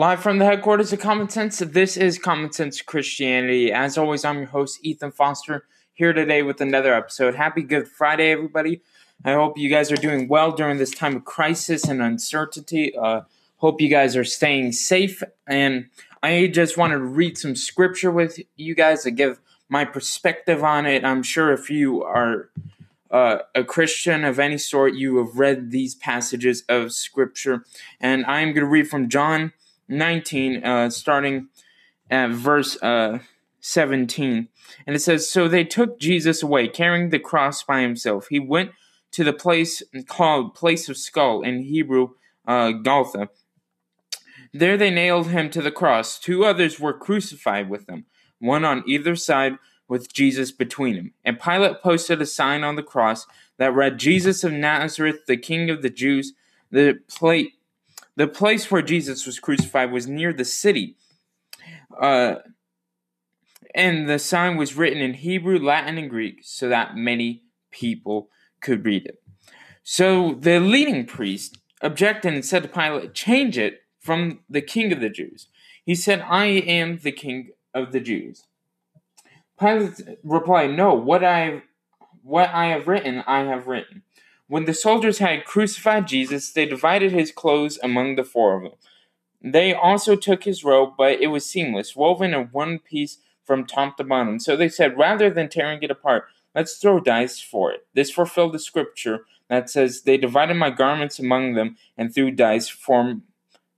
Live from the headquarters of Common Sense, this is Common Sense Christianity. As always, I'm your host, Ethan Foster, here today with another episode. Happy Good Friday, everybody. I hope you guys are doing well during this time of crisis and uncertainty. Uh, hope you guys are staying safe. And I just wanted to read some scripture with you guys to give my perspective on it. I'm sure if you are uh, a Christian of any sort, you have read these passages of scripture. And I'm going to read from John 19, uh, starting at verse uh, 17. And it says, So they took Jesus away, carrying the cross by himself. He went to the place called Place of Skull in Hebrew, uh, Golgotha. There they nailed him to the cross. Two others were crucified with him, one on either side, with Jesus between them. And Pilate posted a sign on the cross that read, Jesus of Nazareth, the King of the Jews. The plate the place where Jesus was crucified was near the city. Uh, and the sign was written in Hebrew, Latin, and Greek so that many people could read it. So the leading priest objected and said to Pilate, Change it from the king of the Jews. He said, I am the king of the Jews. Pilate replied, No, what I what I have written, I have written. When the soldiers had crucified Jesus, they divided his clothes among the four of them. They also took his robe, but it was seamless, woven in one piece from top to bottom. So they said, rather than tearing it apart, let's throw dice for it. This fulfilled the scripture that says, They divided my garments among them and threw dice for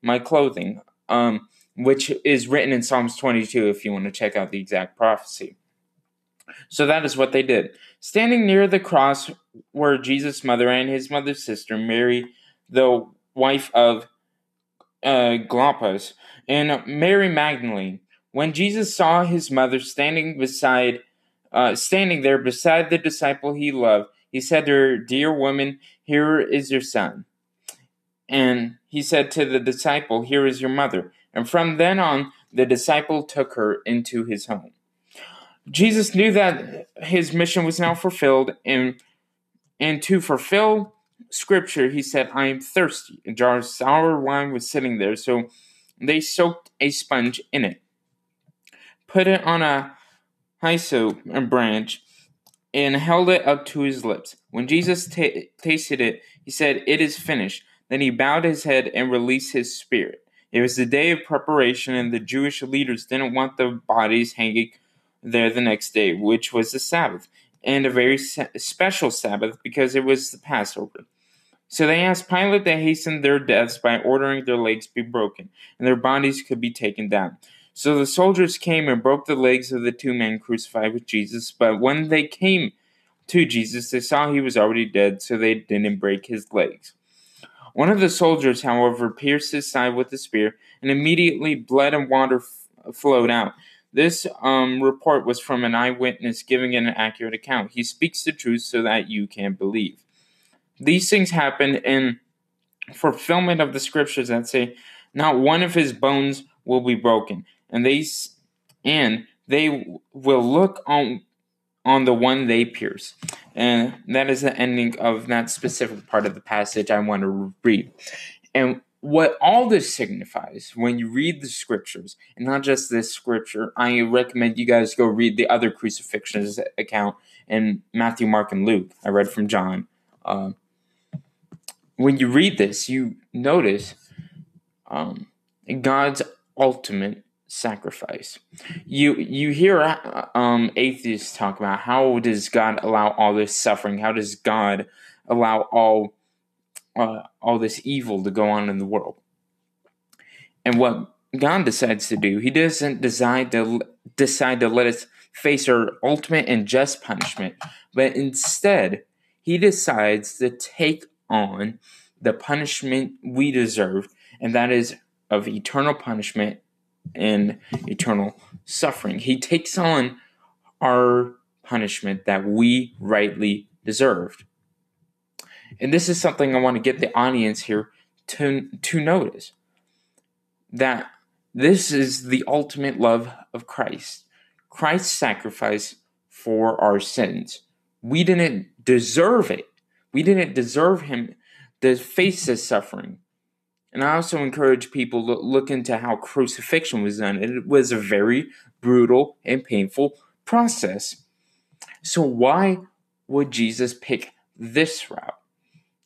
my clothing, um, which is written in Psalms 22 if you want to check out the exact prophecy. So that is what they did. Standing near the cross were Jesus' mother and his mother's sister, Mary, the wife of uh, Clopas, and Mary Magdalene. When Jesus saw his mother standing beside, uh, standing there beside the disciple he loved, he said to her, "Dear woman, here is your son." And he said to the disciple, "Here is your mother." And from then on, the disciple took her into his home. Jesus knew that his mission was now fulfilled, and and to fulfill scripture, he said, I am thirsty. A jar of sour wine was sitting there, so they soaked a sponge in it, put it on a hyssop branch, and held it up to his lips. When Jesus t- tasted it, he said, It is finished. Then he bowed his head and released his spirit. It was the day of preparation, and the Jewish leaders didn't want the bodies hanging there the next day, which was the Sabbath, and a very special Sabbath because it was the Passover. So they asked Pilate to hasten their deaths by ordering their legs be broken, and their bodies could be taken down. So the soldiers came and broke the legs of the two men crucified with Jesus, but when they came to Jesus, they saw he was already dead, so they didn't break his legs. One of the soldiers, however, pierced his side with a spear, and immediately blood and water f- flowed out. This um, report was from an eyewitness giving an accurate account. He speaks the truth so that you can believe. These things happen in fulfillment of the scriptures that say, "Not one of his bones will be broken," and they and they will look on on the one they pierce. And that is the ending of that specific part of the passage I want to read. And what all this signifies when you read the scriptures, and not just this scripture, I recommend you guys go read the other crucifixions account in Matthew, Mark, and Luke. I read from John. Uh, when you read this, you notice um, God's ultimate sacrifice. You you hear um, atheists talk about how does God allow all this suffering? How does God allow all uh, all this evil to go on in the world. And what God decides to do, He doesn't decide to decide to let us face our ultimate and just punishment, but instead He decides to take on the punishment we deserve, and that is of eternal punishment and eternal suffering. He takes on our punishment that we rightly deserved. And this is something I want to get the audience here to, to notice that this is the ultimate love of Christ. Christ's sacrifice for our sins. We didn't deserve it. We didn't deserve him to face this suffering. And I also encourage people to look into how crucifixion was done. It was a very brutal and painful process. So, why would Jesus pick this route?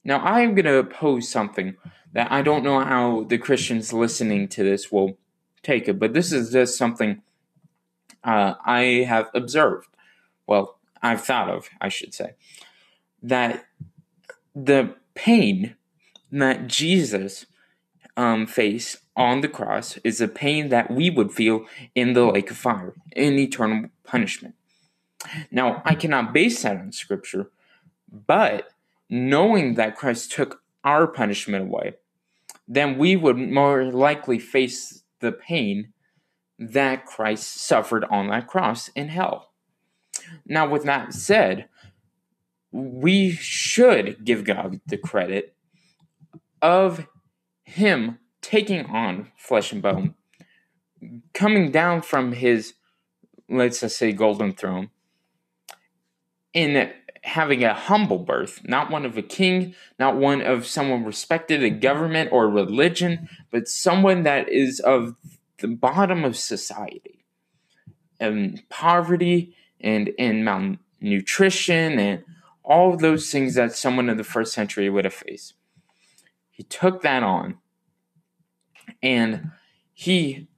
Now, I am going to pose something that I don't know how the Christians listening to this will take it, but this is just something uh, I have observed. Well, I've thought of, I should say, that the pain that Jesus um, faced on the cross is the pain that we would feel in the lake of fire, in eternal punishment. Now, I cannot base that on scripture, but knowing that Christ took our punishment away, then we would more likely face the pain that Christ suffered on that cross in hell. Now, with that said, we should give God the credit of Him taking on flesh and bone, coming down from His, let's just say, golden throne, in having a humble birth, not one of a king, not one of someone respected in government or religion, but someone that is of the bottom of society, and poverty and malnutrition and all those things that someone in the first century would have faced. He took that on, and he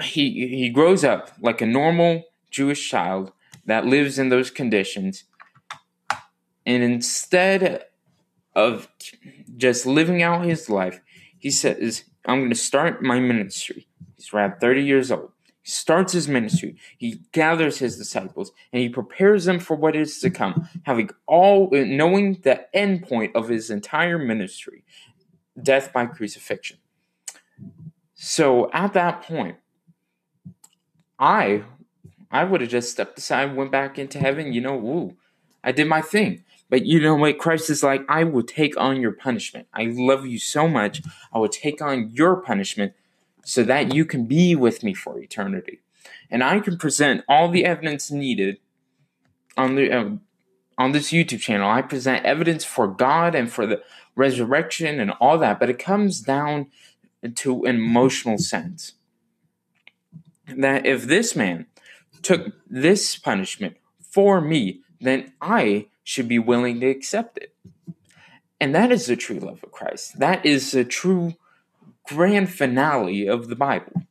he he grows up like a normal Jewish child that lives in those conditions. And instead of just living out his life, he says, I'm going to start my ministry. He's around 30 years old. He starts his ministry. He gathers his disciples and he prepares them for what is to come, having all knowing the end point of his entire ministry death by crucifixion. So at that point, I I would have just stepped aside, went back into heaven. You know, ooh, I did my thing. But you know what? Christ is like, I will take on your punishment. I love you so much. I will take on your punishment so that you can be with me for eternity. And I can present all the evidence needed on the uh, on this YouTube channel. I present evidence for God and for the resurrection and all that, but it comes down to an emotional sense. That if this man took this punishment for me, then I should be willing to accept it. And that is the true love of Christ. That is the true grand finale of the Bible.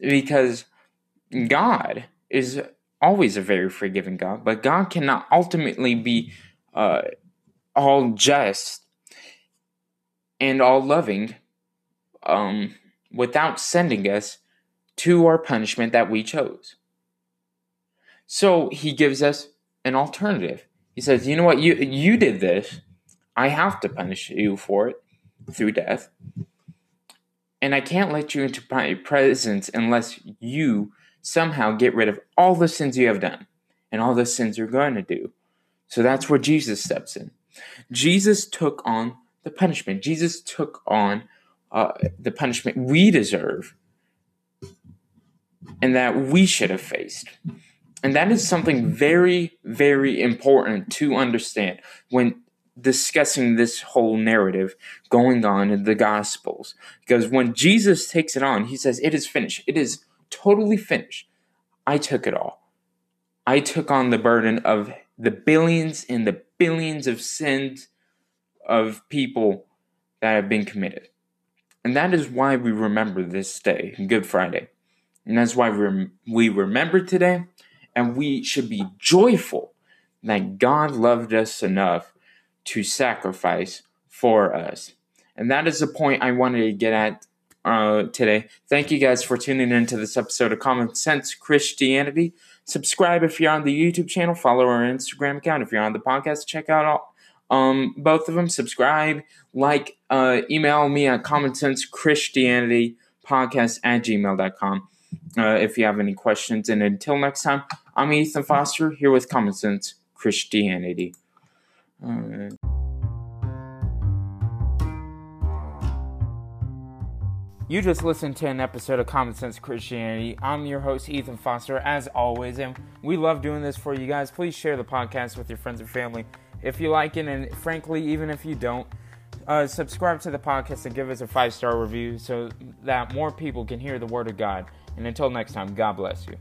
Because God is always a very forgiving God, but God cannot ultimately be uh, all just and all loving um, without sending us to our punishment that we chose. So he gives us an alternative. He says, "You know what? You you did this. I have to punish you for it through death, and I can't let you into my presence unless you somehow get rid of all the sins you have done and all the sins you're going to do." So that's where Jesus steps in. Jesus took on the punishment. Jesus took on uh, the punishment we deserve and that we should have faced. And that is something very, very important to understand when discussing this whole narrative going on in the Gospels. Because when Jesus takes it on, he says, It is finished. It is totally finished. I took it all. I took on the burden of the billions and the billions of sins of people that have been committed. And that is why we remember this day, Good Friday. And that's why we remember today, and we should be joyful that God loved us enough to sacrifice for us. And that is the point I wanted to get at uh, today. Thank you guys for tuning in to this episode of Common Sense Christianity. Subscribe if you're on the YouTube channel. Follow our Instagram account. If you're on the podcast, check out all, um, both of them. Subscribe, like, uh, email me at Common Sense Christianity podcast at gmail.com uh, if you have any questions. And until next time, I'm Ethan Foster here with Common Sense Christianity. You just listened to an episode of Common Sense Christianity. I'm your host, Ethan Foster, as always, and we love doing this for you guys. Please share the podcast with your friends and family if you like it, and frankly, even if you don't, uh, subscribe to the podcast and give us a five star review so that more people can hear the word of God. And until next time, God bless you.